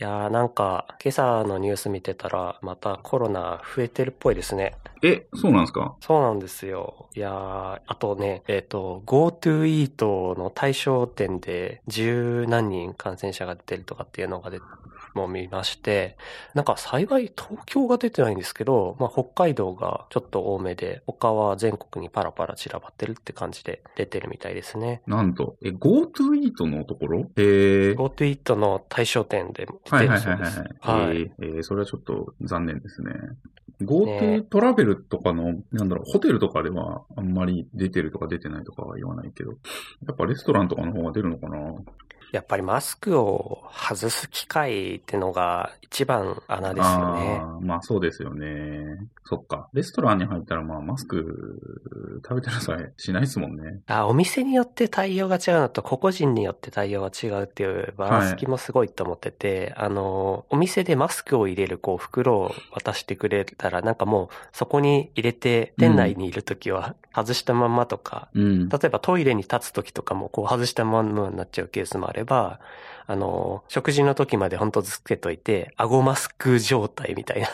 いやーなんか、今朝のニュース見てたら、またコロナ増えてるっぽいですね。え、そうなんですか？そうなんですよ。いやーあとね、えっ、ートの対象店で十何人感染者が出てるとかっていうのがでも見まして、なんか幸い東京が出てないんですけど、まあ北海道がちょっと多めで、他は全国にパラパラ散らばってるって感じで出てるみたいですね。なんと、え、GoTo イートのところ？へえ。GoTo イートの対象店で出てはいはいるそうです。はいはい。はい。えーえーそれはちょっと残念ですね。GoTo トラベルとかの、なんだろう、ホテルとかではあんまり出てるとか出てないとかは言わないけど、やっぱレストランとかの方が出るのかな？やっぱりマスクを外す機会ってのが一番穴ですよね。あーまあそうですよね。そっか。レストランに入ったらまあマスク食べてなさいしないですもんね。あ、お店によって対応が違うのと、個々人によって対応が違うっていうバランス気もすごいと思ってて、あの、お店でマスクを入れるこう袋を渡してくれたら、なんかもうそこに入れて、店内にいるときは外したまんまとか、うん。例えばトイレに立つときとかもこう外したまんまになっちゃうケースもあれば、あの、食事の時までほんとつけといて、顎マスク状態みたいな。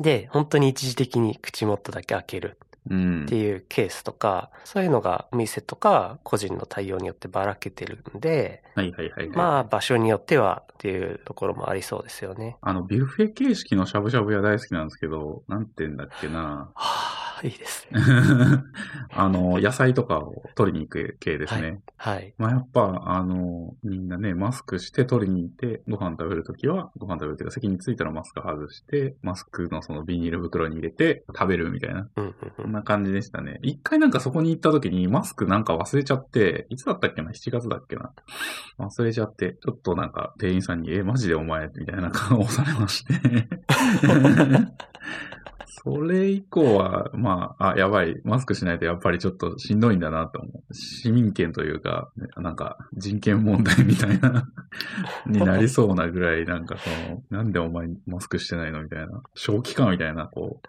で、本当に一時的に口元だけ開けるっていうケースとか、そういうのがお店とか個人の対応によってばらけてるんで、はいはいはい、はい。まあ場所によってはっていうところもありそうですよね。あの、ビュッフェ形式のしゃぶしゃぶ屋大好きなんですけど、なんて言うんだっけな。はあ、いいですね。あの、野菜とかを取りに行く系ですね。はい。まあやっぱ、あの、みんなね、マスクして取りに行って、ご飯食べるときは、ご飯食べるというか、席に着いたらマスク外して、マスクのそのビニール袋に入れて食べるみたいな、うんうんうん。な感じでしたね。一回なんかそこに行った時にマスクなんか忘れちゃって、いつだったっけな ?7 月だっけな？忘れちゃって、ちょっとなんか店員さんに、え、マジでお前？みたいな顔をされまして。それ以降は、まあ、あ、やばい、マスクしないとやっぱりちょっとしんどいんだなと思う。市民権というか、ねなんか人権問題みたいな、になりそうなぐらい、なんかその、なんでお前マスクしてないのみたいな、正気かみたいな、こう、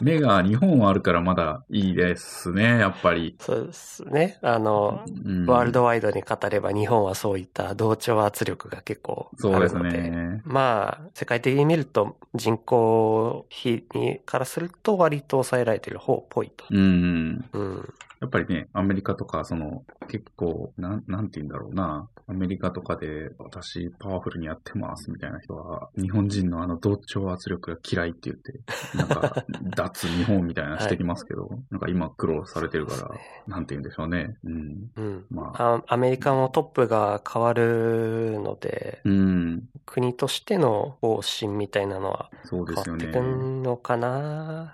目が日本はあるからまだいいですね、やっぱり。そうですね。あの、うんワールドワイドに語れば日本はそういった同調圧力が結構あそうでするので、ね。まあ、世界的に見ると人口比にからすると割と抑えられてる方っぽいと。うん。うん。やっぱりね、アメリカとか、その、結構、なん、なんて言うんだろうな。アメリカとかで、私、パワフルにやってます、みたいな人は、日本人のあの同調圧力が嫌いって言って、なんか、脱日本みたいなしてきますけど、なんか今苦労されてるから、なんて言うんでしょうね。うん。うん。まあ、あアメリカもトップが変わるので、うん。国としての方針みたいなのはそうですよね変わって。くんのかな、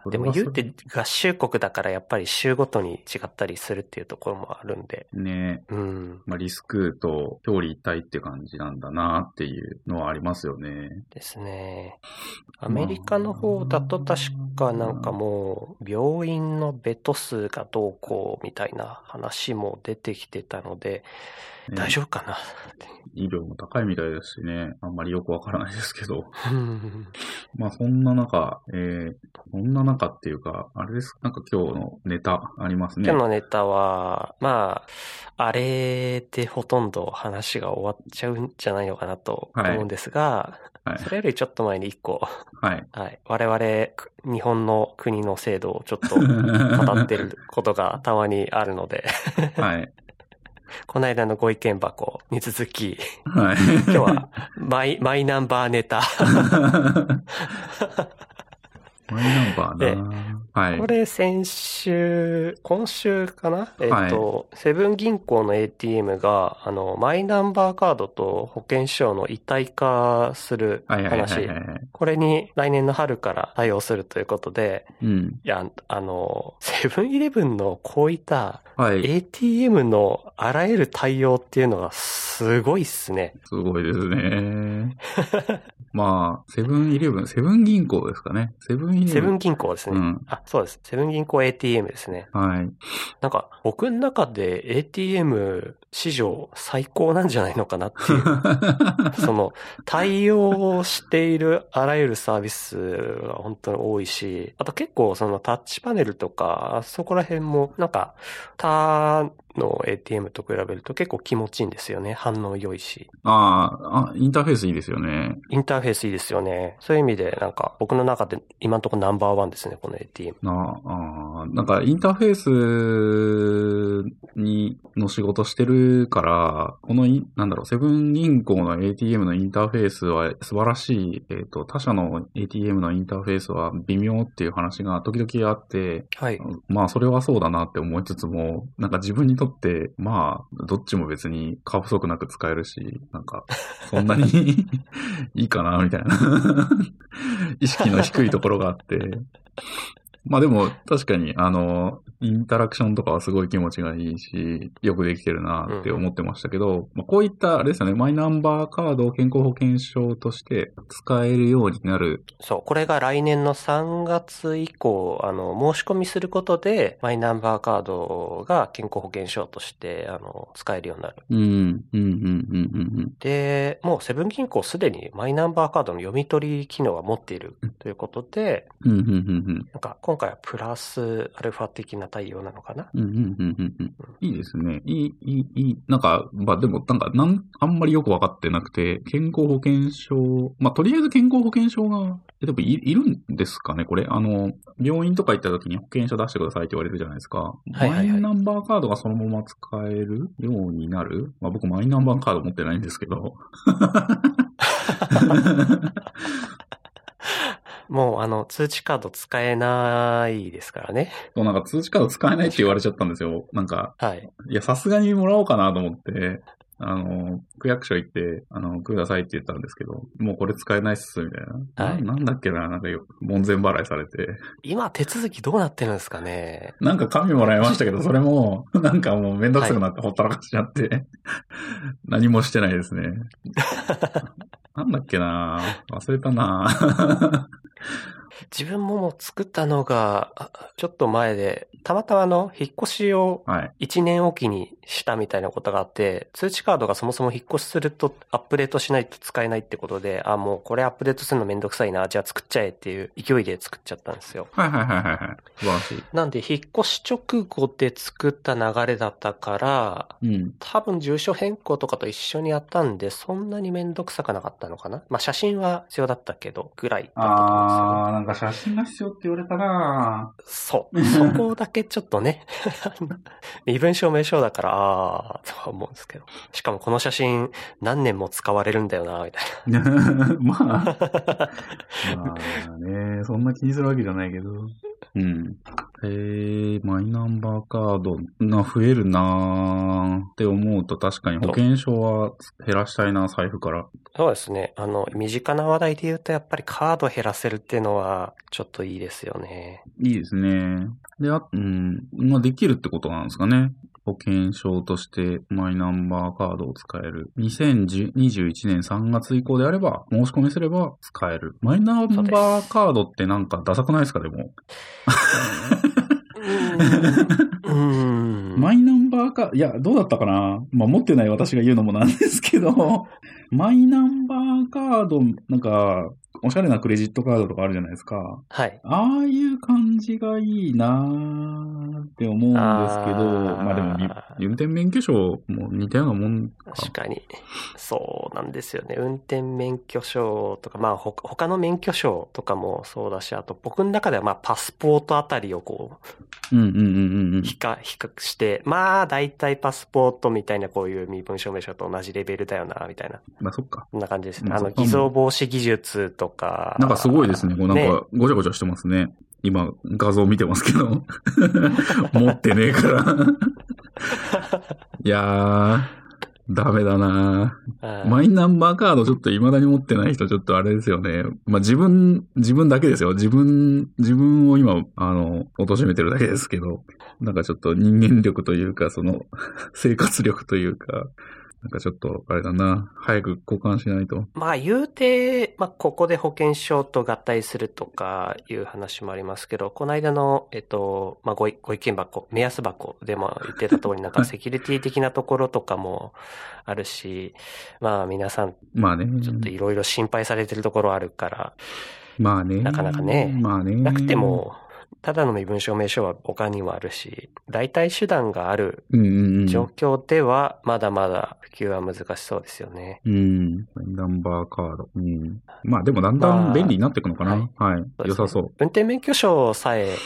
でも言うて合衆国だからやっぱり州ごとに違ったりするっていうところもあるんで、ねうん。まあ、リスクと表裏一体って感じなんだなっていうのはありますよね。ですね。アメリカの方だと確かなんかもう病院のベッド数がどうこうみたいな話も出てきてたので、ね大丈夫かな医療も高いみたいですしね。あんまりよくわからないですけど。うんまあそんな中、えー、そんな中っていうか、あれです。なんか今日のネタありますね。今日のネタは、まあ、あれでほとんど話が終わっちゃうんじゃないのかなと思うんですが、はい。それよりちょっと前に一個、はい。はい、我々、く日本の国の制度をちょっと語ってることがたまにあるので、はい。この間のご意見箱に続き、はい。今日はマイ マイナンバーネタ。マイナンバーなはい。これ先週、今週かな？えっ、と、セブン銀行の ATM が、あの、マイナンバーカードと保険証の一体化する話。これに来年の春から対応するということで、うん。いや、あの、セブンイレブンのこういったはい。ATM のあらゆる対応っていうのがすごいっすね。すごいですね。まあ、セブンイレブン、セブン銀行ですかね。セブンイレブン。セブン銀行ですね。うん。あ、そうです。セブン銀行 ATM ですね。はい。なんか、僕の中で ATM 史上最高なんじゃないのかなっていう。その、対応しているあらゆるサービスが本当に多いし、あと結構そのタッチパネルとか、そこら辺もなんか、他の ATM と比べると結構気持ちいいんですよね。反応良いし。ああ、インターフェースいいですよね。インターフェースいいですよね。そういう意味でなんか僕の中で今のところナンバーワンですね、この ATM。ああ、なんかインターフェースにの仕事してるから、このなんだろう、セブン銀行の ATM のインターフェースは素晴らしい、えっ、ー、と、他社の ATM のインターフェースは微妙っていう話が時々あって、はい。まあそれはそうだなって思いつつも、なんか自分にとって、まあ、どっちも別に過不足なく使えるし、なんか、そんなに いいかな、みたいな 意識の低いところがあって、まあでも、確かに、あの、インタラクションとかはすごい気持ちがいいし、よくできてるなって思ってましたけど、うん、まあ、こういった、あれですよね、マイナンバーカードを健康保険証として使えるようになる。そう、これが来年の3月以降、あの、申し込みすることで、マイナンバーカードが健康保険証として、あの、使えるようになる。うん、うん、うん、うん、うん。で、もうセブン銀行すでにマイナンバーカードの読み取り機能は持っているということで、うん、うん、うん、うん。なんか、今回はプラスアルファ的な対応なのかな？うんうんうんうんうん。いいですね。いい、いい、いい。なんか、まあでも、なんか、なん、あんまりよくわかってなくて、健康保険証、まあとりあえず健康保険証が、え、でもいいるんですかねこれ？あの、病院とか行った時に保険証出してくださいって言われるじゃないですか。はいはいはい、マイナンバーカードがそのまま使えるようになる？まあ僕マイナンバーカード持ってないんですけど。もうあの通知カード使えないですからね。そうなんか通知カード使えないって言われちゃったんですよ。なんか、はい。いや、さすがにもらおうかなと思って、あの、区役所行って、あの、くださいって言ったんですけど、もうこれ使えないっす、みたいな。はい。ななんだっけな、なんかよ、門前払いされて。今手続きどうなってるんですかねなんか紙もらいましたけど、それも、なんかもうめんどくさくなってほったらかしちゃって、はい、何もしてないですね。なんだっけな忘れたな 自分ももう作ったのが、ちょっと前で、たまたまの引っ越しを1年おきにしたみたいなことがあって、通知カードがそもそも引っ越しするとアップデートしないと使えないってことで、あ、もうこれアップデートするのめんどくさいな、じゃあ作っちゃえっていう勢いで作っちゃったんですよ。はいはいはいはい。素晴らしい。なんで、引っ越し直後で作った流れだったから、うん、多分住所変更とかと一緒にやったんで、そんなにめんどくさくなかったのかな。まあ写真は必要だったけど、ぐらいだったと思うんですよ。ああ、なんか写真が必要って言われたなそう。そこだけちょっとね、身分証明書だから、ああ、とは思うんですけど。しかもこの写真何年も使われるんだよな、みたいな。まあ、まあね、そんな気にするわけじゃないけど。うん。えー、マイナンバーカードが増えるなーって思うと確かに保険証は減らしたいな、財布から。そうですね。あの、身近な話題で言うとやっぱりカード減らせるっていうのはちょっといいですよね。いいですね。で、あ、うん、まあできるってことなんですかね。保険証としてマイナンバーカードを使える。2021年3月以降であれば、申し込みすれば使える。マイナンバーカードってなんかダサくないですか、でも。マイナンバーカード、いや、どうだったかなまあ、持ってない私が言うのもなんですけど、マイナンバーカード、なんか、おしゃれなクレジットカードとかあるじゃないですか。はい。ああいう感じがいいなーって思うんですけど、まあでも、運転免許証も似たようなもんか。確かに。そうなんですよね。運転免許証とか、まあ他の免許証とかもそうだし、あと僕の中ではまあパスポートあたりをこう、うんうんうんうん。比較、比較して、まあ大体パスポートみたいなこういう身分証明書と同じレベルだよな、みたいな。まあそっか。こんな感じですね。あの、偽造防止技術とか。なんかすごいですね。こうなんか、ごちゃごちゃしてますね。今、画像見てますけど。持ってねえから いやー、ダメだなマイナンバーカードちょっと未だに持ってない人ちょっとあれですよね。まあ、自分、自分だけですよ。自分、自分を今、あの、貶めてるだけですけど、なんかちょっと人間力というか、その、生活力というか、なんかちょっと、あれだな。早く交換しないと。まあ言うて、まあここで保険証と合体するとかいう話もありますけど、この間の、えっと、まあごいご意見箱、目安箱でも言ってた通り、なんか セキュリティ的なところとかもあるし、まあ皆さんまあね。ちょっといろいろ心配されてるところあるから、まあね。なかなかねまあね。なくて。も、ただの身分証明書は他にもあるし、代替手段がある。状況では、まだまだ普及は難しそうですよね。うん。ナンバーカード。うん。まあでもだんだん便利になっていくのかな。はい。そうですね良さそう。運転免許証さえ、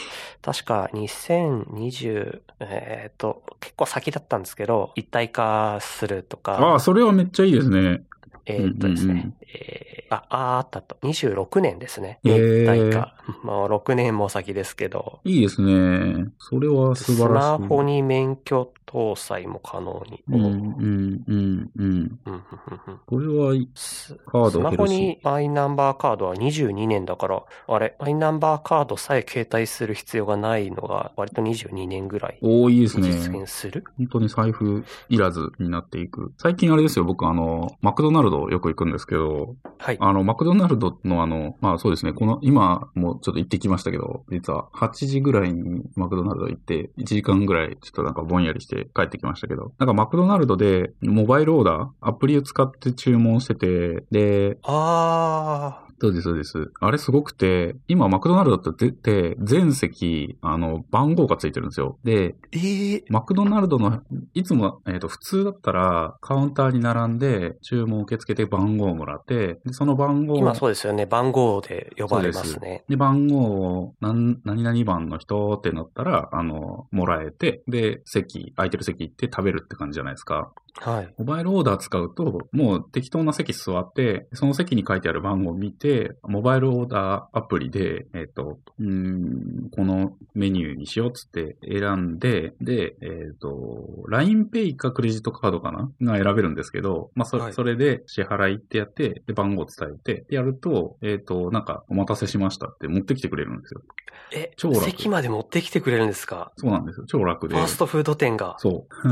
確か2020、えっ、と、結構先だったんですけど、一体化するとあか、あ、それはめっちゃいいですね。えっ、とですね、うんうんうんえーあ、ああったと。26年ですね。へー一体化。まあ、6年も先ですけど、いいですね。それは素ス晴らしい。マホに免許搭載も可能に。うん、うん、うん、うん。うんうんうんこれはカースマホ。にマイナンバーカードは22年だから、あれ、マイナンバーカードさえ携帯する必要がないのが、割と22年ぐらいおーいいですにね。実現する、本当に財布いらずになっていく。最近あれですよ、僕あの、マクドナルドよく行くんですけど、はい。あの、マクドナルドのあの、まあそうですね、この、今もちょっと行ってきましたけど、実は8時ぐらいにマクドナルド行って、1時間ぐらいちょっとなんかぼんやりして帰ってきましたけど、なんかマクドナルドでモバイルオーダー、アプリを使って注文してて、で、ああそうです、そうです。あれすごくて、今マクドナルドってって全席、あの、番号がついてるんですよ。で、ー、ええマクドナルドの、いつも、えっ、と、普通だったら、カウンターに並んで、注文を受け付けて番号をもらって、で、その番号を今そうですよね。番号で呼ばれますね。で、番号を、なん、何々番の人ってなったら、あの、もらえて、で、席、空いてる席行って食べるって感じじゃないですか。はい。モバイルオーダー使うと、もう適当な席座って、その席に書いてある番号を見て、モバイルオーダーアプリで、えっ、と、うーん、このメニューにしようっつって選んで、で、えっ、と、LINEPay かクレジットカードかな？が選べるんですけど、まあ、それ、はいそれで支払いってやって、で、番号を伝えて、でやると、えっ、と、なんか、お待たせしましたって持ってきてくれるんですよ。え、超楽席まで持ってきてくれるんですか？そうなんですよ。超楽で。ファーストフード店が。そう。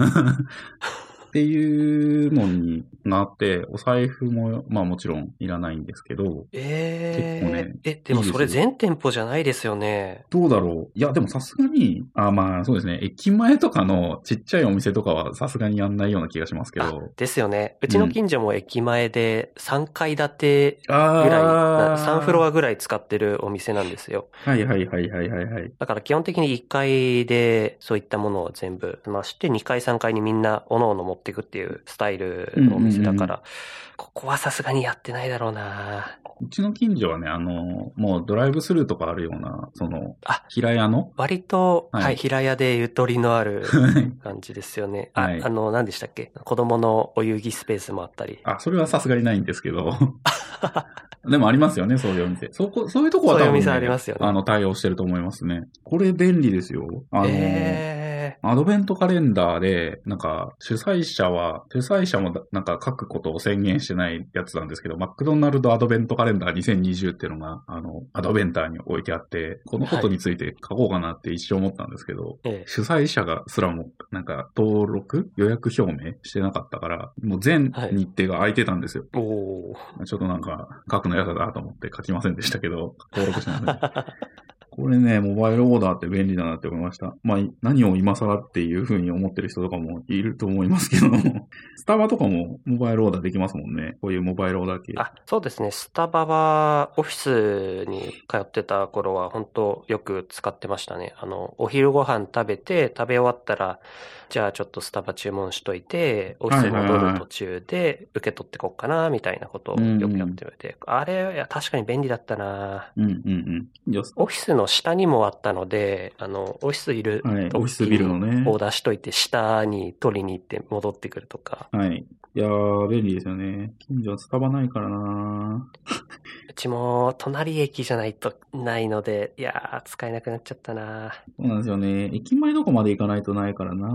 っていうのになって、お財布も、まあもちろんいらないんですけど、ええ結構ねえ、でもそれ全店舗じゃないですよね。どうだろう？いや、でもさすがに、あまあそうですね、駅前とかのちっちゃいお店とかはさすがにやんないような気がしますけあど。、ですよね。うちの近所も駅前で3階建てあぐらい、あ3フロアぐらい使ってるお店なんですよ。はいはいはいはいはいはい。だから基本的に1階でそういったものを全部済まして、2階3階にみんな各々持っていくっていうスタイルのお店だから、ここはさすがにやってないだろうな。うちの近所はね、あの、もうドライブスルーとかあるような、その、あ平屋の？割と、はい。はい、平屋でゆとりのある感じですよね。あ、はい。あの、何でしたっけ？子供のお遊戯スペースもあったり。あ、それはさすがにないんですけど。でもありますよね、そういうお店。そこ、そういうとこは多分、そういうお店ありますよねあの、対応してると思いますね。これ便利ですよ。あの、えアドベントカレンダーで、なんか、主催者は、主催者もなんか書くことを宣言してないやつなんですけど、マクドナルドアドベントカレンダー2020っていうのが、あの、アドベンターに置いてあって、このことについて書こうかなって一生思ったんですけど、ー、え主催者がすらも、なんか、登録予約表明してなかったから、もう全日程が空いてたんですよ。ー、おー。ちょっとなんか、書くの嫌だなと思って書きませんでしたけど、登録しません。これね、モバイルオーダーって便利だなって思いました。まあ、何を今更っていう風に思ってる人とかもいると思いますけども、スタバとかもモバイルオーダーできますもんね。こういうモバイルオーダー系。あ、そうですね。スタバは、オフィスに通ってた頃は、本当よく使ってましたね。あの、お昼ご飯食べて、食べ終わったら、じゃあちょっとスタバ注文しといて、オフィスに戻る途中で受け取ってこっかな、みたいなことをよくやってて。あれ、いや、確かに便利だったなうんうんうん。オフィスの下にもあったので、あの、オフィスいるオフィスビルのね。オーダーしといて、下に取りに行って戻ってくるとか。はい。いやー、便利ですよね。近所はスタバないからなうちも隣駅じゃないとないので、いやー、使えなくなっちゃったなそうなんですよね。駅前どこまで行かないとないからな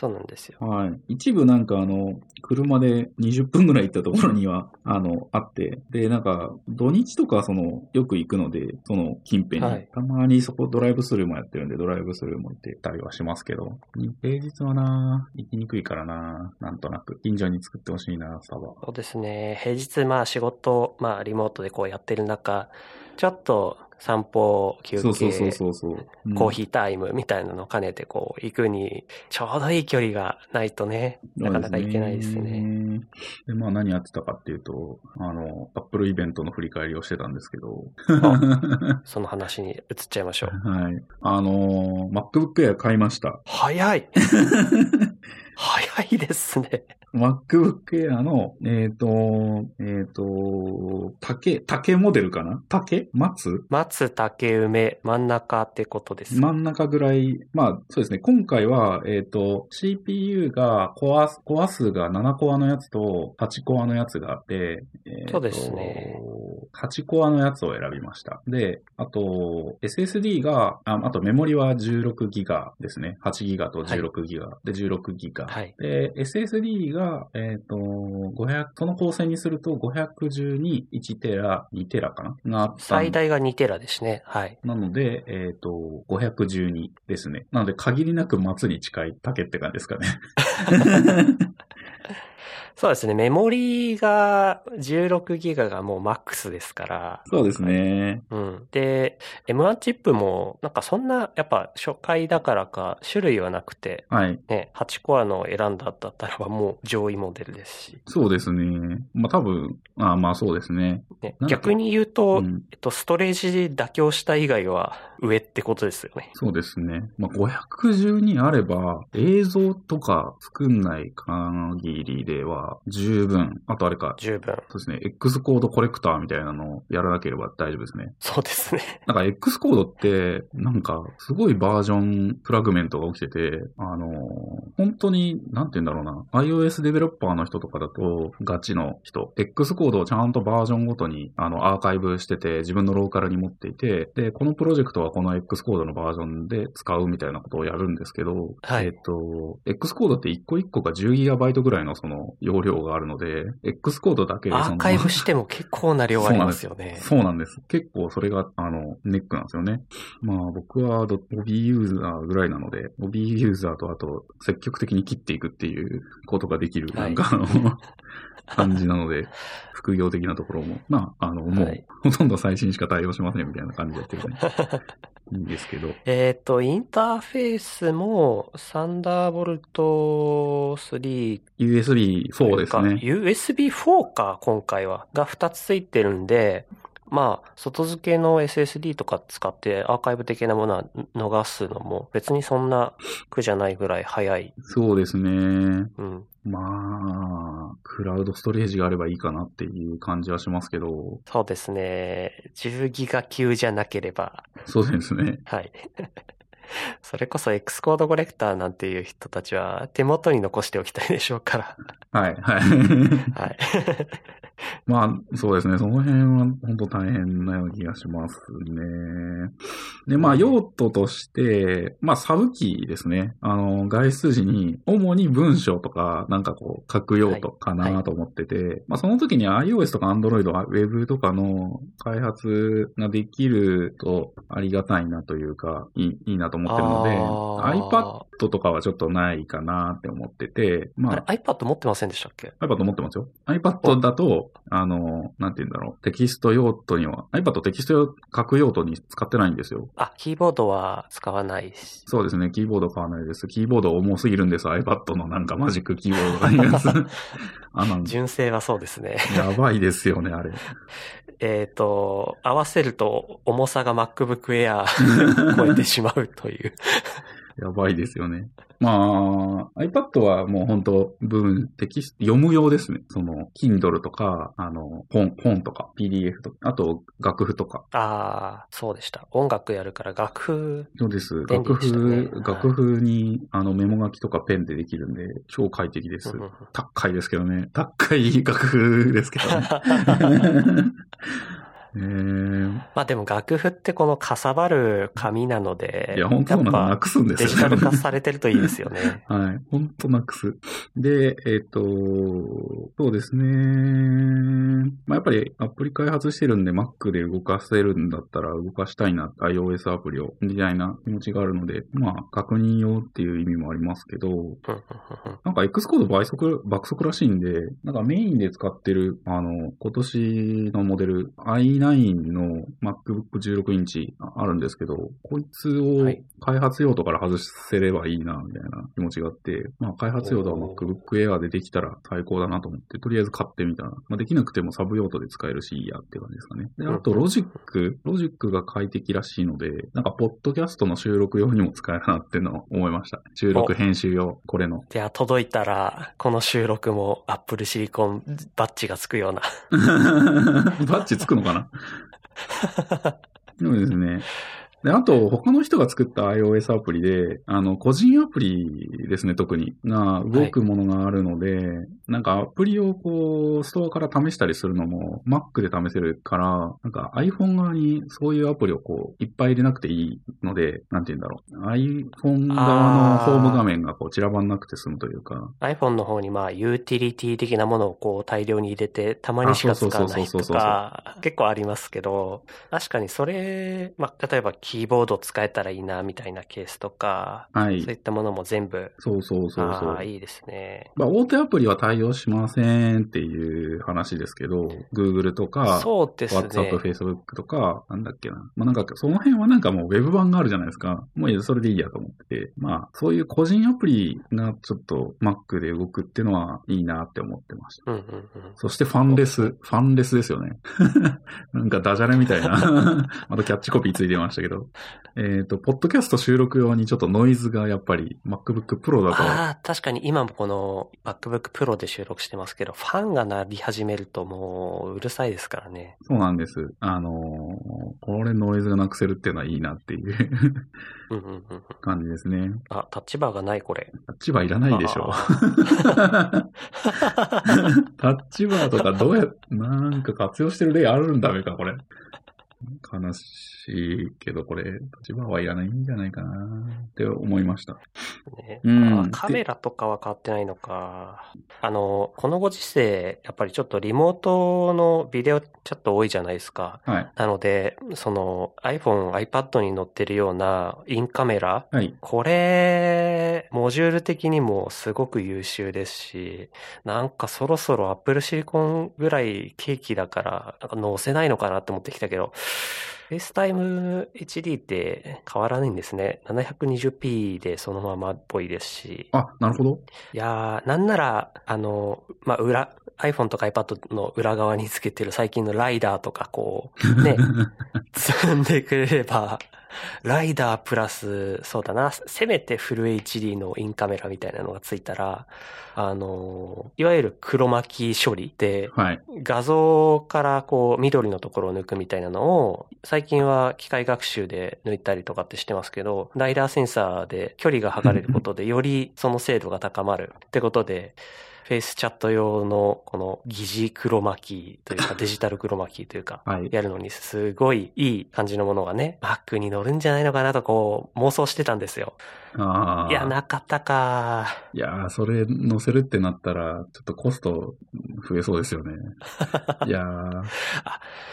そうなんですよ。はい。一部なんかあの、車で20分ぐらい行ったところには、あの、あって、で、なんか、土日とかその、よく行くので、その近辺に、はいたまにそこドライブスルーもやってるんで、ドライブスルーも行ってたりはしますけど、平日はな行きにくいからななんとなく。近所に作ってほしいなスタバ。そうですね。平日、まあ仕事、まあリモートでこうやってる中、ちょっと散歩、休そうそうそう憩、そうそう。うんコーヒータイムみたいなのを兼ねてこう行くに、ちょうどいい距離がないとね、なかなか行けないですね。ね。で、まあ何やってたかっていうと、あの、アップルイベントの振り返りをしてたんですけど、その話に移っちゃいましょう。はい。あのー、MacBook Air 買いました。早い 早いですね。MacBook Air の、えっ、と、えっ、と、竹、竹モデルかな？竹？松？松竹梅、真ん中ってことです。真ん中ぐらい、まあそうですね、今回は、えっ、と、CPU がコア、コア数が7コアのやつと8コアのやつがあって、えーとそうですね。8コアのやつを選びました。で、あと、SSD が、ああとメモリは16ギガですね。8ギガと16ギガ。で、16ギガ。はい。で、SSD が、えっ、と、500、その構成にすると512、1テラ、2テラかな？が最大が2テラですね。はい。なので、えっ、と、512ですね。なので、限りなく松に近い竹って感じですかね。そうですね。メモリが16ギガがもうマックスですから。そうですね。うん。で、M1 チップも、なんかそんな、やっぱ初回だからか、種類はなくて、はい。ね、8コアの選んだだったらばもう上位モデルですし。そうですね。まあ多分、あまあそうですね。ね、逆に言うと、うんえっと、ストレージ妥協した以外は上ってことですよね。そうですね。まあ512あれば、映像とか作んない限りでは十分。あとあれか、十分。そうですね。X コードコレクターみたいなのをやらなければ大丈夫ですね。そうですね。なんか X コードって、なんか、すごいバージョンフラグメントが起きてて、あのー本当に、なんて言うんだろうな、iOS デベロッパーの人とかだと、ガチの人、X コードをちゃんとバージョンごとに、あの、アーカイブしてて、自分のローカルに持っていて、で、このプロジェクトはこの X コードのバージョンで使うみたいなことをやるんですけど、はいえっ、と、X コードって一個一個が 10GB ぐらいのその容量があるので、X コードだけでアーカイブ しても結構な量ありますよね。そうなんです。結構それが、あの、ネックなんですよね。まあ僕はド Bobby ユーザーぐらいなので、Bobby ユーザーとあと積極的に切っていくっていうことができる、はいなんかあの、感じなので、副業的なところも、まあ、あの、もう、はいほとんど最新しか対応しませんみたいな感じでやってるね。いいんですけど。えっと、インターフェースも、サンダーボルト3 USB4 ですね。USB4 か、今回は。が2つついてるんで、まあ、外付けの SSD とか使ってアーカイブ的なものは逃すのも別にそんな苦じゃないぐらい早い。そうですね。うん。まあ、クラウドストレージがあればいいかなっていう感じはしますけど、そうですね。10ギガ級じゃなければ、そうですね。はい。それこそ X コードコレクターなんていう人たちは手元に残しておきたいでしょうから。はい、はい。はい。まあ、そうですね。その辺は本当大変なような気がしますね。で、まあ、用途として、まあ、サブキーですね。あの、外出時に、主に文章とか、なんかこう、書く用途かはいはなと思ってて、まあ、その時に iOS とか Android、Web とかの開発ができるとありがたいなというか、いいいいなと思ってるので、iPad とかはちょっとないかなって思ってて、まああれ、iPad 持ってませんでしたっけ？iPad 持ってますよ。iPad だと、あの、なんて言うんだろう。テキスト用途には、iPad テキスト用書く用途に使ってないんですよ。あ、キーボードは使わないし。そうですね。キーボード買わないです。キーボード重すぎるんです。iPad のなんかマジックキーボードがいいやつ。あの、純正はそうですね。やばいですよね、あれ。えっと、合わせると重さが MacBook Air 超えてしまうという。やばいですよね。まあ、iPad はもう本当文、テキスト、読む用ですね。その、Kindle とか、あの、本、本とか、PDF とか、あと、楽譜とか。ああ、そうでした。音楽やるから楽譜。そうです。楽譜、楽譜に、あの、メモ書きとかペンでできるんで、超快適です高いですけどね。高い楽譜ですけどね。えー、まあでも楽譜ってこのかさばる紙なので、いや、本当なくすんですよデジタル化されてるといいですよね。はい。本当なくす。で、えっ、と、そうですね。まあ、やっぱりアプリ開発してるんで Mac で動かせるんだったら動かしたいな、iOS アプリを、みたいな気持ちがあるので、まあ、確認用っていう意味もありますけど、なんか Xcode 倍速、爆速らしいんで、なんかメインで使ってる、あの、今年のモデル i9 の MacBook 16インチあるんですけど、こいつをはい開発用途から外せればいいな、みたいな気持ちがあって、まあ開発用途は MacBook Air でできたら最高だなと思って、とりあえず買ってみたら、まあできなくてもサブ用途で使えるしいいやって感じですかね。で、あとうん Logic、Logic が快適らしいので、なんかポッドキャストの収録用にも使えるなっていうのを思いました。収録お編集用、これの。いや、届いたら、この収録も Apple シリコンバッジがつくような。バッチつくのかな？そうですね。で、あと、他の人が作った iOS アプリで、あの、個人アプリですね、特に、が動くものがあるので、なんかアプリをこう、ストアから試したりするのも Mac で試せるから、なんか iPhone 側にそういうアプリをこう、いっぱい入れなくていいので、なんて言うんだろう。iPhone 側のホーム画面がこう、散らばんなくて済むというか、iPhone の方にまあ、ユーティリティ的なものをこう大量に入れて、たまにしか使わないとか、結構ありますけど、確かにそれ、まあ、例えばキーボード使えたらいいな、みたいなケースとか、はいそうい。ったものも全部、そうそうそうそうああ、。いいですね。まあ、大手アプリは対応しませんっていう話ですけど、Google とか、そうですね。WhatsApp、Facebook とか、なんだっけな。まあ、なんか、その辺はなんかもう Web 版があるじゃないですか。もうそれでいいやと思ってて。まあ、そういう個人アプリがちょっと Mac で動くっていうのはいいなって思ってました。うんうんうん。そしてファンレス。ファンレスですよね。なんかダジャレみたいな。またキャッチコピーついてましたけど。えっ、と、ポッドキャスト収録用にちょっとノイズがやっぱり MacBook Pro だとああ、確かに今もこの MacBook Pro で収録してますけど、ファンが鳴り始めるともううるさいですからね。そうなんです。あのーこれノイズがなくせるっていうのはいいなっていううんうんうんうん。感じですね。あ、タッチバーがないこれ。タッチバーいらないでしょ。あ タッチバーとかどうや、なんか活用してる例あるんだめか、これ。悲しいけど、これ、タッチバーはいらないんじゃないかなって思いました。ねうんあカメラとかは変わってないのか。あの、このご時世、やっぱりちょっとリモートのビデオチャット多いじゃないですか。はい。なので、その iPhone、iPad に載ってるようなインカメラ、はい。これ、モジュール的にもすごく優秀ですし、なんかそろそろ Apple Silicon ぐらいケーキだから、なんか載せないのかなって思ってきたけど、FaceTime HD って変わらないんですね。720p でそのままっぽいですし。あ、なるほど。いやー、なんなら、あの、まあ、裏、iPhone とか iPad の裏側につけてる最近のライダーとかこう、ね、積んでくれれば、ライダープラス、そうだな、せめてフル HD のインカメラみたいなのがついたら、あの、いわゆる黒巻き処理で、はい。画像からこう緑のところを抜くみたいなのを、最近は機械学習で抜いたりとかってしてますけど、ライダーセンサーで距離が測れることで、よりその精度が高まるってことで、フェイスチャット用のこの疑似黒巻きというかデジタル黒巻きというか、はい。やるのにすごいいい感じのものがね、Mac に乗るんじゃないのかなとこう妄想してたんですよ。ああ。いや、なかったか。いやー、それ載せるってなったら、ちょっとコスト増えそうですよね。いやー、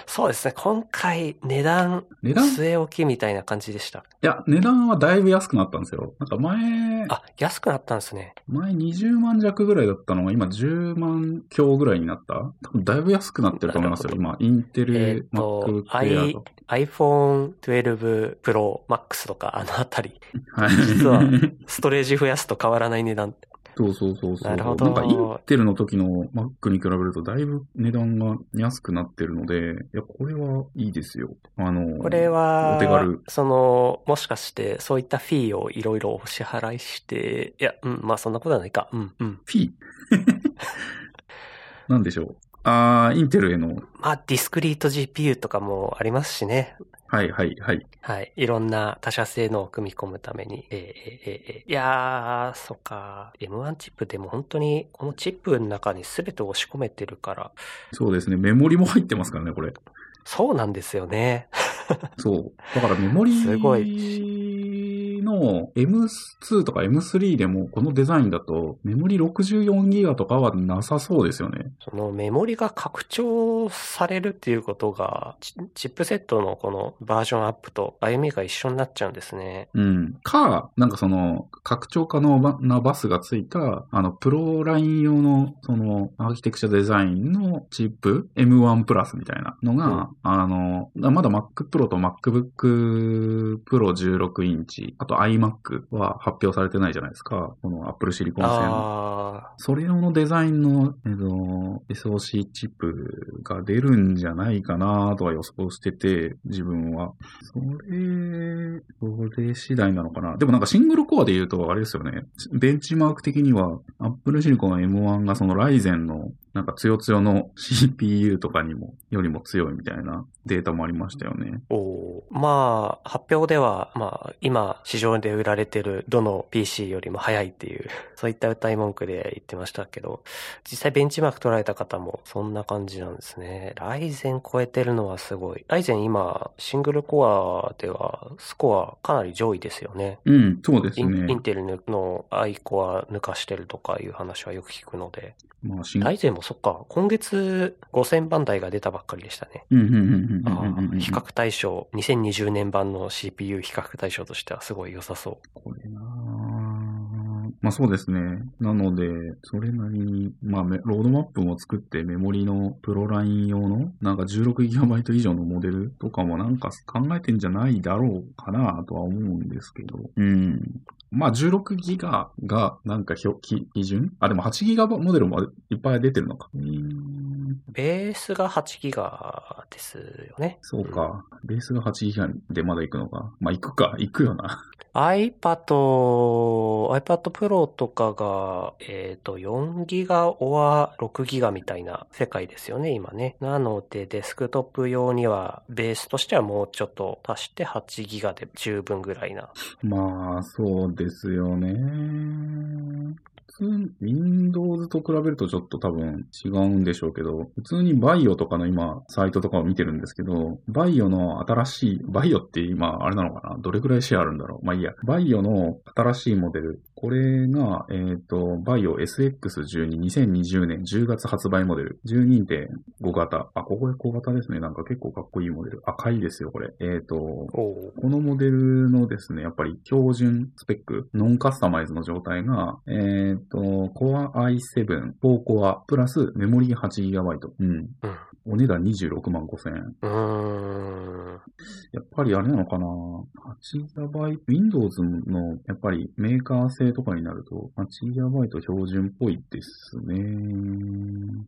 そうですね。今回値段値段？い据え置きみたいな感じでした。や、値段はだいぶ安くなったんですよ。なんか前、あ、安くなったんですね。前20万弱ぐらいだったのが今10万強ぐらいになった？多分だいぶ安くなってると思いますよ。今、インテル、えー MacBook Air と。iPhone 12 Pro Max とかあのあたり、はい。実はストレージ増やすと変わらない値段。そうそうそうそう。なるほどんかインテルの時の Mac に比べるとだいぶ値段が安くなってるので、いや、これはいいですよ。あの、これはお手軽、その、もしかしてそういったフィーをいろいろお支払いして、いや、うん、まあそんなことはないか。うん、うん。フィー？なんでしょう？あー、インテルへの、まあディスクリート GPU とかもありますしね。はいはいはい。はい。いろんな他社性能を組み込むために。えー、えー、えー、いやー、そっか。M1 チップでも本当にこのチップの中に全て押し込めてるから。そうですね。メモリも入ってますからね、これ。そうなんですよね。そう。だからメモリすごの M2 とか M3 でもこのデザインだとメモリ64ギガとかはなさそうですよね。そのメモリが拡張されるっていうことがチ、チップセットのこのバージョンアップと歩みが一緒になっちゃうんですね。うん。か、なんかその拡張可能なバスがついた、あの、プロライン用のそのアーキテクチャデザインのチップ M1 プラスみたいなのが、うん、あの、まだ Mac Pro と MacBook Pro 16インチ、あと iMac は発表されてないじゃないですか。この Apple シリコン製の。それ用のデザインの、えっと、SOC チップが出るんじゃないかなとは予想してて、自分は。それ、それ次第なのかな。でもなんかシングルコアで言うと、あれですよね。ベンチマーク的には、Apple シリコン M1 がそのライゼンのなんか強強の CPU とかにも、よりも強いみたいなデータもありましたよね。おまあ、発表では、まあ、今、市場で売られてるどの PC よりも早いっていう、そういった歌い文句で言ってましたけど、実際ベンチマーク取られた方もそんな感じなんですね。ライゼン超えてるのはすごい。ライゼン今、シングルコアでは、スコアかなり上位ですよね。うん、そうですね。インテルの i コア抜かしてるとかいう話はよく聞くので。まあ、ライゼンもそっか、今月5000番台が出たばっかりでしたね。比較対象、2020年版の CPU 比較対象としてはすごい良さそう。これなまあそうですね。なので、それなりに、まあロードマップも作ってメモリのプロライン用のなんか 16GB 以上のモデルとかもなんか考えてんじゃないだろうかなとは思うんですけど。うん。まあ16ギガがなんか表記基準？あ、でも8ギガモデルもいっぱい出てるのか。ベースが8ギガですよね。そうか。ベースが8ギガでまだ行くのか。まあ行くか。行くよな。iPad、iPad Pro とかが、えっ、ー、と、4ギガオア6ギガみたいな世界ですよね、今ね。なので、デスクトップ用には、ベースとしてはもうちょっと足して8ギガで十分ぐらいな。まあ、そうですよね。普通、Windows と比べるとちょっと多分違うんでしょうけど、普通にバイオとかの今、サイトとかを見てるんですけど、バイオの新しい、バイオって今、あれなのかな？どれくらいシェアあるんだろう？まあいいや。バイオの新しいモデル、これが、えっ、ー、と、バイオ SX12、2020年10月発売モデル。12.5型。あ、ここで小型ですね。なんか結構かっこいいモデル。赤いですよ、これ。えっ、ー、と、このモデルのですね、やっぱり標準スペック、ノンカスタマイズの状態が、えっ、ー、と、Core i7、4 Core プラスメモリー 8GB。うん。うんお値段26万5千円。うーん。やっぱりあれなのかな ?8GB、Windows のやっぱりメーカー製とかになると 8GB 標準っぽいですね。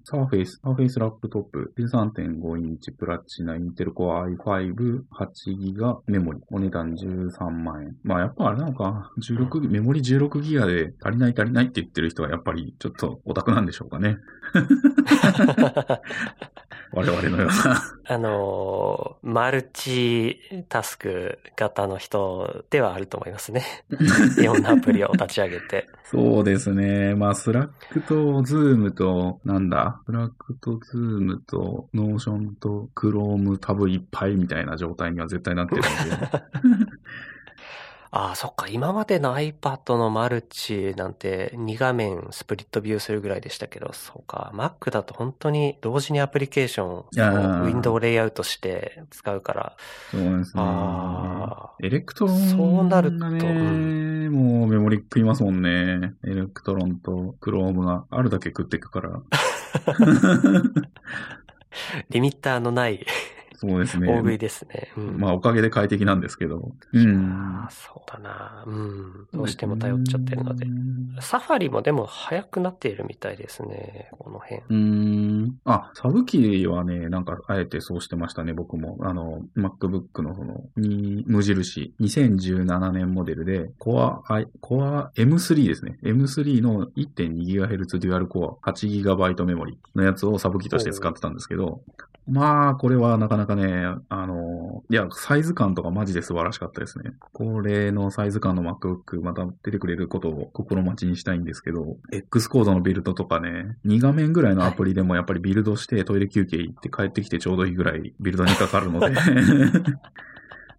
Surface、Surface ラップトップ、13.5インチプラチナ、インテル Core i5、8GB メモリ、お値段13万円。まあやっぱあれなのか、16、メモリ 16GB で足りない足りないって言ってる人はやっぱりちょっとオタクなんでしょうかね。我々のような あの、マルチタスク型の人ではあると思いますね。いろんなアプリを立ち上げて。そうですね。まあ、 Slack と Zoom と、なんだ、 Slack と Zoom と、 Notion とクロームタブいっぱいみたいな状態には絶対なってるんで。ああ、そっか。今までの iPad のマルチなんて2画面スプリットビューするぐらいでしたけど、そうか。Mac だと本当に同時にアプリケーションをウィンドウレイアウトして使うから。そうですね。あ Electron、そうなると、うん、もうメモリ食いますもんね。 Electron と Chrome があるだけ食っていくから。リミッターのないそうですね。大食いですね。うん、まあ、おかげで快適なんですけど。うん。そうだな。うん。どうしても頼っちゃってるので。 Safari もでも早くなっているみたいですね。この辺。うん。あ、サブ機はね、なんか、あえてそうしてましたね、僕も。あの、MacBook のその、に、無印。2017年モデルで、Core, Core M3 ですね。M3 の 1.2GHz デュアルコア 8GB メモリのやつをサブキーとして使ってたんですけど、まあ、これはなかなかかね、あ、の、いや、サイズ感とかマジで素晴らしかったですね。これのサイズ感の MacBook また出てくれることを心待ちにしたいんですけど、X コードのビルドとかね、2画面ぐらいのアプリでもやっぱりビルドしてトイレ休憩行って帰ってきてちょうどいいぐらいビルドにかかるので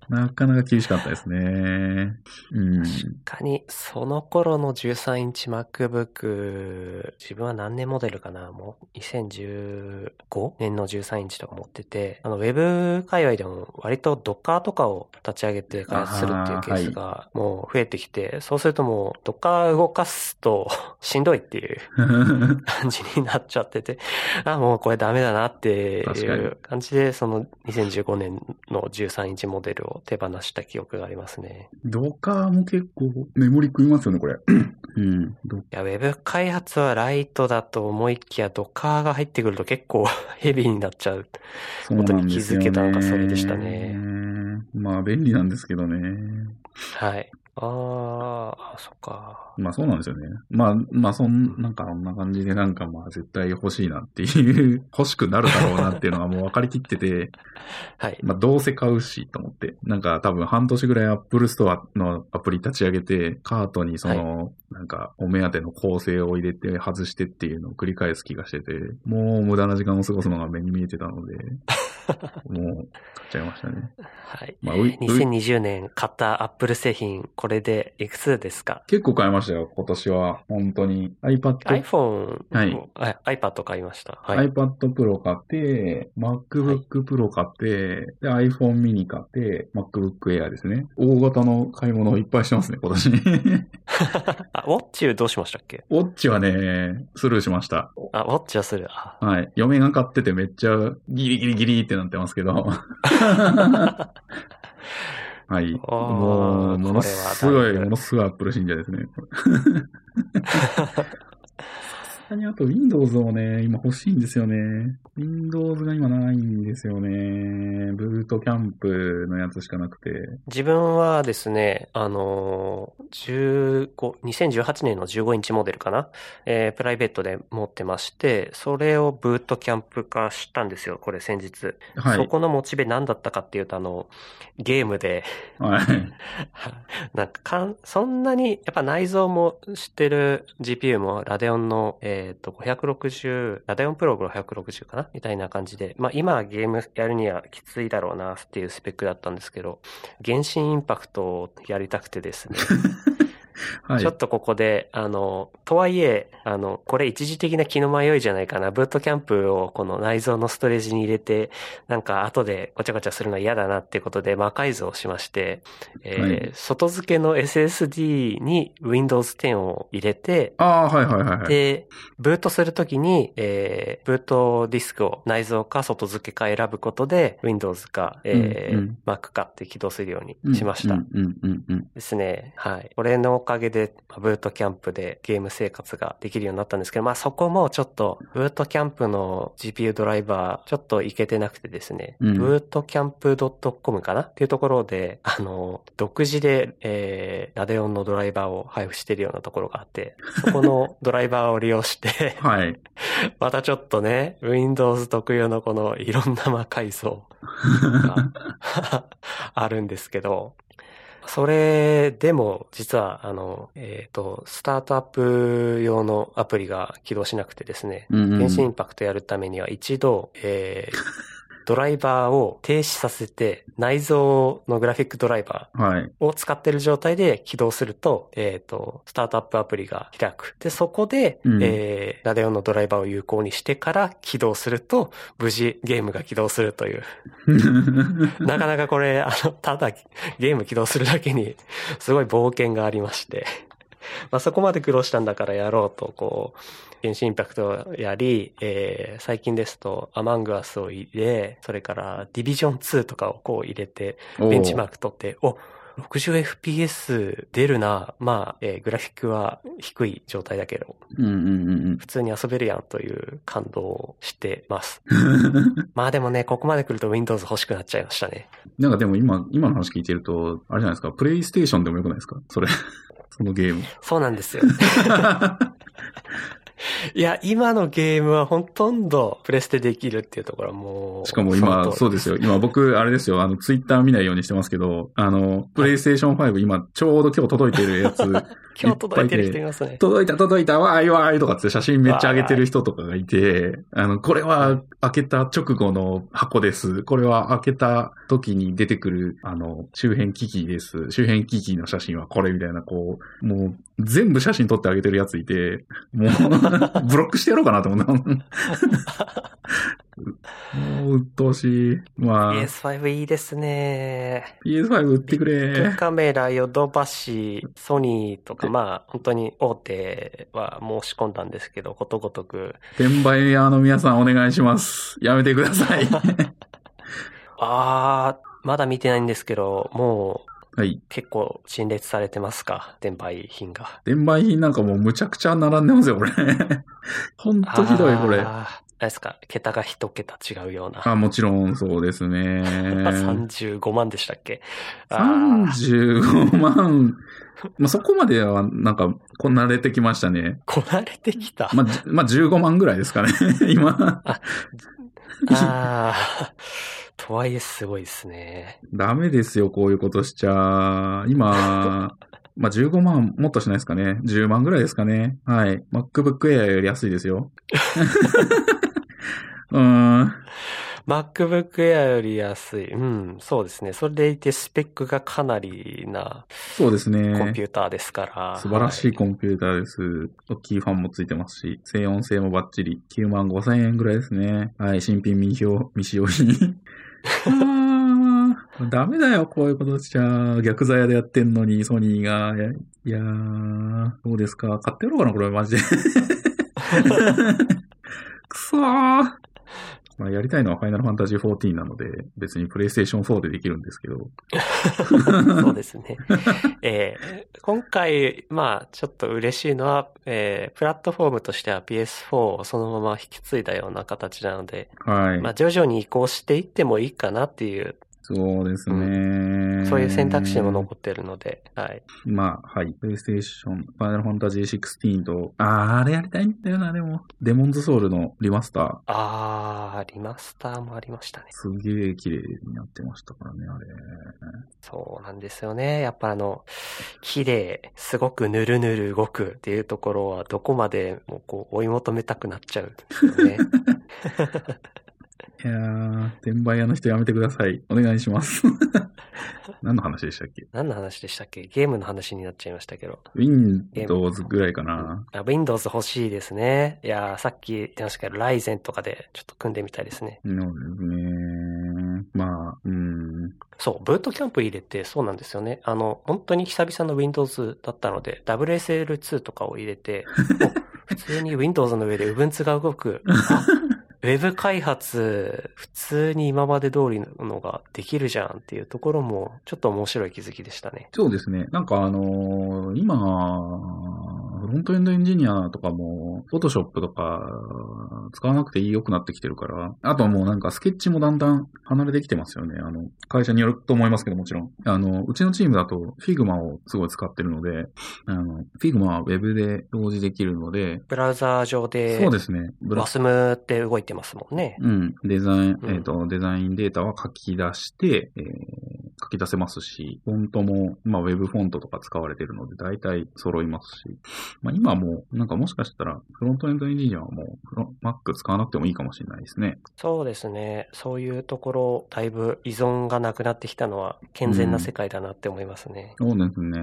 なかなか厳しかったですね。うん。確かに、その頃の13インチ MacBook、自分は何年モデルかな？もう2015年の13インチとか持ってて、あの、ウェブ界隈でも割と Docker とかを立ち上げて開発するっていうケースがもう増えてきて、そうするともう Docker 動かすとしんどいっていう 感じになっちゃってて、あ、もうこれダメだなっていう感じで、その2015年の13インチモデルを手放した記憶がありますね。ドカーも結構メモリ食いますよね、これ。うん。どいや、ウェブ開発はライトだと思いきや、ドカーが入ってくると結構 ヘビーになっちゃう。そうなんですよね。気づけたのがそれでしたね。まあ、便利なんですけどね。はい。ああ、そっか。まあそうなんですよね。まあ、まあそん、なんかこんな感じでなんかまあ絶対欲しいなっていう、欲しくなるだろうなっていうのがもう分かりきってて、はい。まあどうせ買うしと思って。なんか多分半年ぐらい Apple Store のアプリ立ち上げて、カートにその、なんかお目当ての構成を入れて外してっていうのを繰り返す気がしてて、もう無駄な時間を過ごすのが目に見えてたので、もう買っちゃいましたね。はい。まあうい2020年買った Apple 製品、これでいくつですか？結構買いましたよ、今年は。本当に。iPad、iPhone、はいあ iPad 買いました。はい。iPad Pro 買って、MacBook Pro 買って、で iPhone mini 買って、MacBook Air ですね。大型の買い物をいっぱいしてますね、今年。あ、ウォッチどうしましたっけ？ウォッチはね、スルーしました。あ、ウォッチはする。あはい。嫁が買っててめっちゃギリギリギリってなってますけど。はい。もう、ものすごい、ものすごい Apple 信者ですね。さすがにあと Windows をね、今欲しいんですよね。Windows が今ないんですよね。ブートキャンプのやつしかなくて。自分はですね、あのー、15、2018年の15インチモデルかな？えー、プライベートで持ってまして、それをブートキャンプ化したんですよ、これ先日。はい。そこのモチベ何だったかっていうと、あの、ゲームで、はい。なんかかん、そんなに、やっぱ内蔵も知ってる GPU もラデオンの、ええっ、と、560、ラデオンプログの560かな？みたいな感じで、まあ今ゲームやるにはきついだろうなっていうスペックだったんですけど、原神インパクトをやりたくてですね、はいちょ。っとここで、あの、とはいえ、あの、これ一時的な気の迷いじゃないかな。ブートキャンプをこの内蔵のストレージに入れて、なんか後でごちゃごちゃするのは嫌だなっていうことで魔改造しまして、えーはい外付けの SSD に Windows 10を入れて、ああー、はいはいはいはい。で、ブートするときに、えー、ブートディスクを内蔵か外付けか選ぶことで、Windows か、えーうんうん Mac かって起動するよううんにしました。ですね。はい。これのおかげで、まあブートキャンプでゲーム生活ができるようになったんですけど、まあそこもちょっと、ブートキャンプの GPU ドライバー、ちょっといけてなくてですね、うんブートキャンプ .com かな？っていうところで、あの、独自で、えー、ラデオンのドライバーを配布しているようなところがあって、そこの ドライバーを利用して、はい。またちょっとね、Windows 特有のこのいろんな魔改造が あるんですけど、それでも実はあの、えっ、と、スタートアップ用のアプリが起動しなくてですね、うんうん。原神インパクトやるためには一度、えードライバーを停止させて内蔵のグラフィックドライバーはい。を使ってる状態で起動すると、えっ、と、スタートアップアプリが開く。で、そこで、うんえー、ラデオンのドライバーを有効にしてから起動すると、無事ゲームが起動するという。なかなかこれ、あの、ただゲーム起動するだけに、すごい冒険がありまして。まあそこまで苦労したんだからやろうと、こう、原神インパクトをやり、えー、最近ですと、アマングアスを入れ、それからディビジョン2とかをこう入れて、ベンチマーク取って、お 60fps 出るな。まあ、えーグラフィックは低い状態だけど、うんうんうん普通に遊べるやんという感動をしてます。まあでもね、ここまで来ると Windows 欲しくなっちゃいましたね。なんかでも今、今の話聞いてると、あれじゃないですか、プレイステーションでもよくないですか？それ。そのゲーム。そうなんですよ。いや、今のゲームはほとんどプレステできるっていうところはもう。しかも今、そうですよ。今僕、あれですよ。あの、ツイッター見ないようにしてますけど、あの、プレイステーション5今、ちょうど今日届いてるやつ、今日届いてる人いますね。届いた届いたわーいわーいとかって写真めっちゃ上げてる人とかがいて、あの、これは開けた直後の箱です。これは開けた時に出てくる、あの、周辺機器です。周辺機器の写真はこれみたいな、こう、もう、全部写真撮ってあげてるやついて、もう、ブロックしてやろうかなと思った。もう、鬱陶しい。まあ、PS5 いいですね。PS5 売ってくれ。カメラ、ヨドバシ、ソニーとか、まあ、本当に大手は申し込んだんですけど、ことごとく、転売屋の皆さんお願いします。やめてください。あー、まだ見てないんですけど、もうはい。結構陳列されてますか？転売品が。転売品なんかもうむちゃくちゃ並んでますよ、これ。ほんとひどい、これ。あれですか、桁が一桁違うような。あ、もちろんそうですね。35万でしたっけ？あー35万。まあ、そこまではなんか、こなれてきましたね。こなれてきた。まあ、じまあ、15万ぐらいですかね、今。ああ、とはいえすごいですね。ダメですよ、こういうことしちゃ。今、まあ、15万もっとしないですかね。10万ぐらいですかね。はい。MacBook Air より安いですよ。うーん。MacBook Air より安い。うん、そうですね。それでいてスペックがかなりなそうですね。コンピューターですから。素晴らしいはコンピューターです。大きいファンもついてますし、静音性もバッチリ。9万5千円ぐらいですね。はい、新品未使用未使用品。ダメだよ、こういうことしちゃ。逆ザヤでやってんのに、ソニーが。いや、いやー、どうですか？買ってやろうかな、これ、マジで。くそー。まあ、やりたいのはファイナルファンタジー14なので、別にプレイステーション4でできるんですけど。そうですね。えー今回、まあ、ちょっと嬉しいのは、えープラットフォームとしては PS4 をそのまま引き継いだような形なので、はい。まあ、徐々に移行していってもいいかなっていう、そうですね、そういう選択肢も残ってるので、はい。まあ、はい。プレイステーション、ファイナルファンタジー16と、あー、あれやりたいんだよな、でも。デモンズソウルのリマスター。あー、リマスターもありましたね。すげえ綺麗になってましたからね、あれ。そうなんですよね。やっぱあの、綺麗、すごくぬるぬる動くっていうところは、どこまでもこう追い求めたくなっちゃうんですよね。いやー、転売屋の人やめてください。お願いします。何の話でしたっけ？何の話でしたっけ？ゲームの話になっちゃいましたけど。?Windows ぐらいかな。あ Windows 欲しいですね。いやー、さっき言ってましたけど、ライゼンとかでちょっと組んでみたいですね。そうですね。まあ、うん。そう、ブートキャンプ入れてそうなんですよね。あの、本当に久々の Windows だったので、WSL2 とかを入れて、お普通に Windows の上で Ubuntu が動く。ウェブ開発、普通に今まで通りのができるじゃんっていうところも、ちょっと面白い気づきでしたね。そうですね。なんかあのー今、フロントエンドエンジニアとかも、フォトショップとか使わなくて良くなってきてるから、あとはもうなんかスケッチもだんだん離れてきてますよね。あの、会社によると思いますけどもちろん。あの、うちのチームだと Figma をすごい使ってるので、あの、Figma は Web で表示できるので、ブラウザー上で、そうですね。ブラ WASM って動いてますもんね。うん。デザイン、うんえっ、と、デザインデータは書き出して、えー書き出せますし、フォントも、まあ、ウェブフォントとか使われてるので、大体揃いますし、まあ、今もう、なんかもしかしたら、フロントエンドエンジニアはもう、Mac 使わなくてもいいかもしれないですね。そうですね。そういうところ、だいぶ依存がなくなってきたのは健全な世界だなって思いますね。そうですね。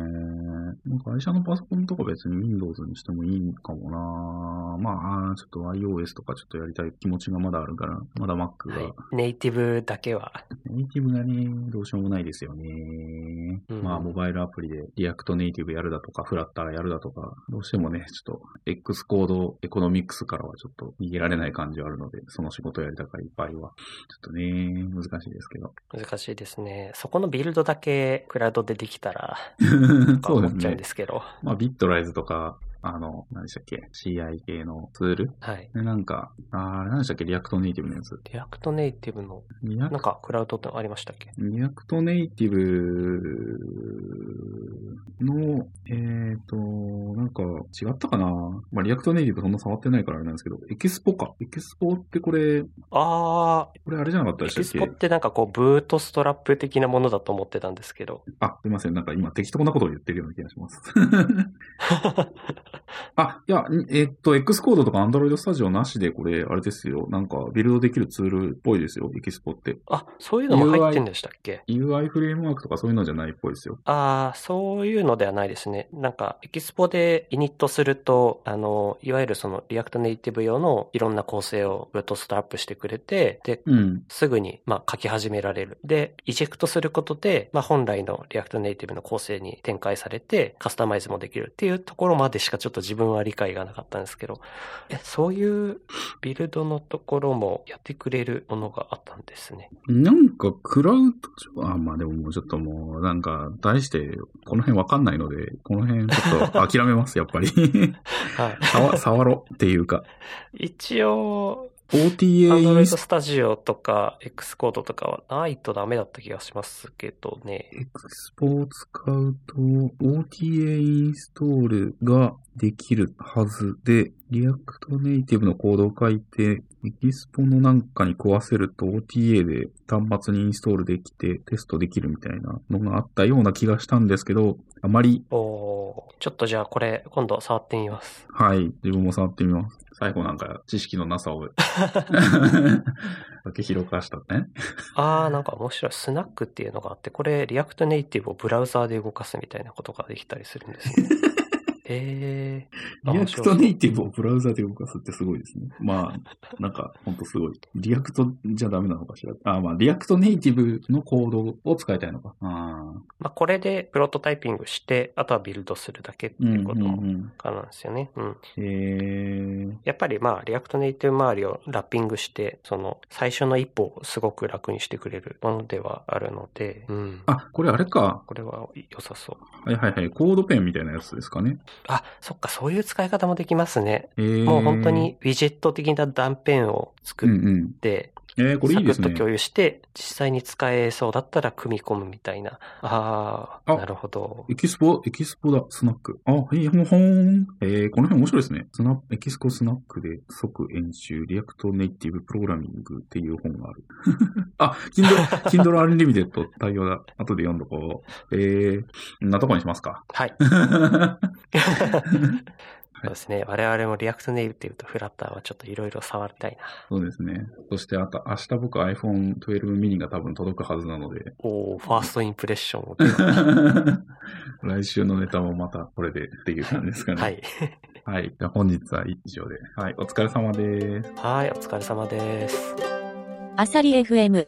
まあ会社のパソコンとか別に Windows にしてもいいかもなまあ、ちょっと iOS とかちょっとやりたい気持ちがまだあるから、まだ Mac が、はい。ネイティブだけは。ネイティブがね、どうしようもないですよね。うんまあ、モバイルアプリで React Native やるだとか、フラッターやるだとか、どうしてもね、ちょっと X コードエコノミックスからはちょっと逃げられない感じはあるので、その仕事やりたい場合は、ちょっとね、難しいですけど。難しいですね。そこのビルドだけクラウドでできたら、そうですっちゃうんで。すけど。まあ、ビットライズとか、あの、何でしたっけ ?CI 系のツール？はい。で、なんか、あー何でしたっけ？ React Native のやつ。 React Native の、リアなんかクラウドってありましたっけ？ React Native の、えっ、と、なんか違ったかな？まあ、 React Native そんな触ってないからあれなんですけど、 Expo か。 Expo ってこれ、あこれあれじゃなかったー、エでしたっけ？キスポってなんかこう、ブートストラップ的なものだと思ってたんですけど。あ、すいません。なんか今適当なことを言ってるような気がします。あ、いや、えっと、 Xcode とか Android Studio なしでこれ、あれですよ。なんかビルドできるツールっぽいですよ。 Expo って。あ、そういうのも入ってんでしたっけ？UI フレームワークとかそういうのじゃないっぽいですよ。ああ、そういうのではないですね。なんか、 Expo で init すると、あの、いわゆるその React Native 用のいろんな構成をブートストラップしてくれて、で、うん。すぐに、まあ、書き始められる。で、 eject することで、まあ、本来の React Native の構成に展開されて、カスタマイズもできるっていうところまでしかちょっと自分は理解がなかったんですけど、え、そういうビルドのところもやってくれるものがあったんですね。なんか、クラウド上、あ、まあでももうちょっともう、なんか、題して、この辺わかんないので、この辺ちょっと諦めます、やっぱり。はい。触触ろっていうか。一応、OTA インス Studio とか Xcode とかはないとダメだった気がしますけどね。エクスポを使うと、OTA インストールができるはずで、 React Native のコードを書いて、 Expo のなんかに食わせると OTA で端末にインストールできてテストできるみたいなのがあったような気がしたんですけど、あまり、おーちょっとじゃあこれ今度触ってみます。はい、自分も触ってみます。最後なんか知識のなさを、だけひけらかしたね。あーなんか面白い。 Snack っていうのがあって、これ React Native をブラウザーで動かすみたいなことができたりするんですね。えー、リアクトネイティブをブラウザで動かすってすごいですね。まあ、なんか、ほんとすごい。 React じゃダメなのかしら。あまあ、 React Native のコードを使いたいのか。あまあ、これでプロトタイピングして、あとはビルドするだけってうんいうこともうん可能なんですよね。うん。うん。えー、やっぱりまあ、 React Native 周りをラッピングして、その、最初の一歩をすごく楽にしてくれるものではあるので、うん。あ、これあれか。これは良さそう。はいはいはい。 CodePen みたいなやつですかね。あ、そっか、そういう使い方もできますね。えー、もう本当。にウィジェット的な断片をう作っ。て、えー、これいいですねサクッと。共有して、実際に使えそうだったら組み込むみたいな。ああ、あなるほど。エキスポ、 Expo だ、 Snack。あ、はい、ほんほん。えー、この辺面白いですね。スナ Expo Snack で即演習、 React Native プログラミングっていう本がある。あ、Kindle、Kindle Unlimited 対応だ。後で読んどこう。えー、こんなとこにしますか。はい。そうですね。我々も React Native と Flutter はちょっといろいろ触りたいな。そうですね。そして、あと、明日僕 iPhone 12 mini が多分届くはずなので、おーファーストインプレッションを。来週のネタもまたこれでっていう感じですかね。は。い。はい。じゃあ本日は以上で。はい。お疲れ様です。はい、お疲れ様です。アサリ FM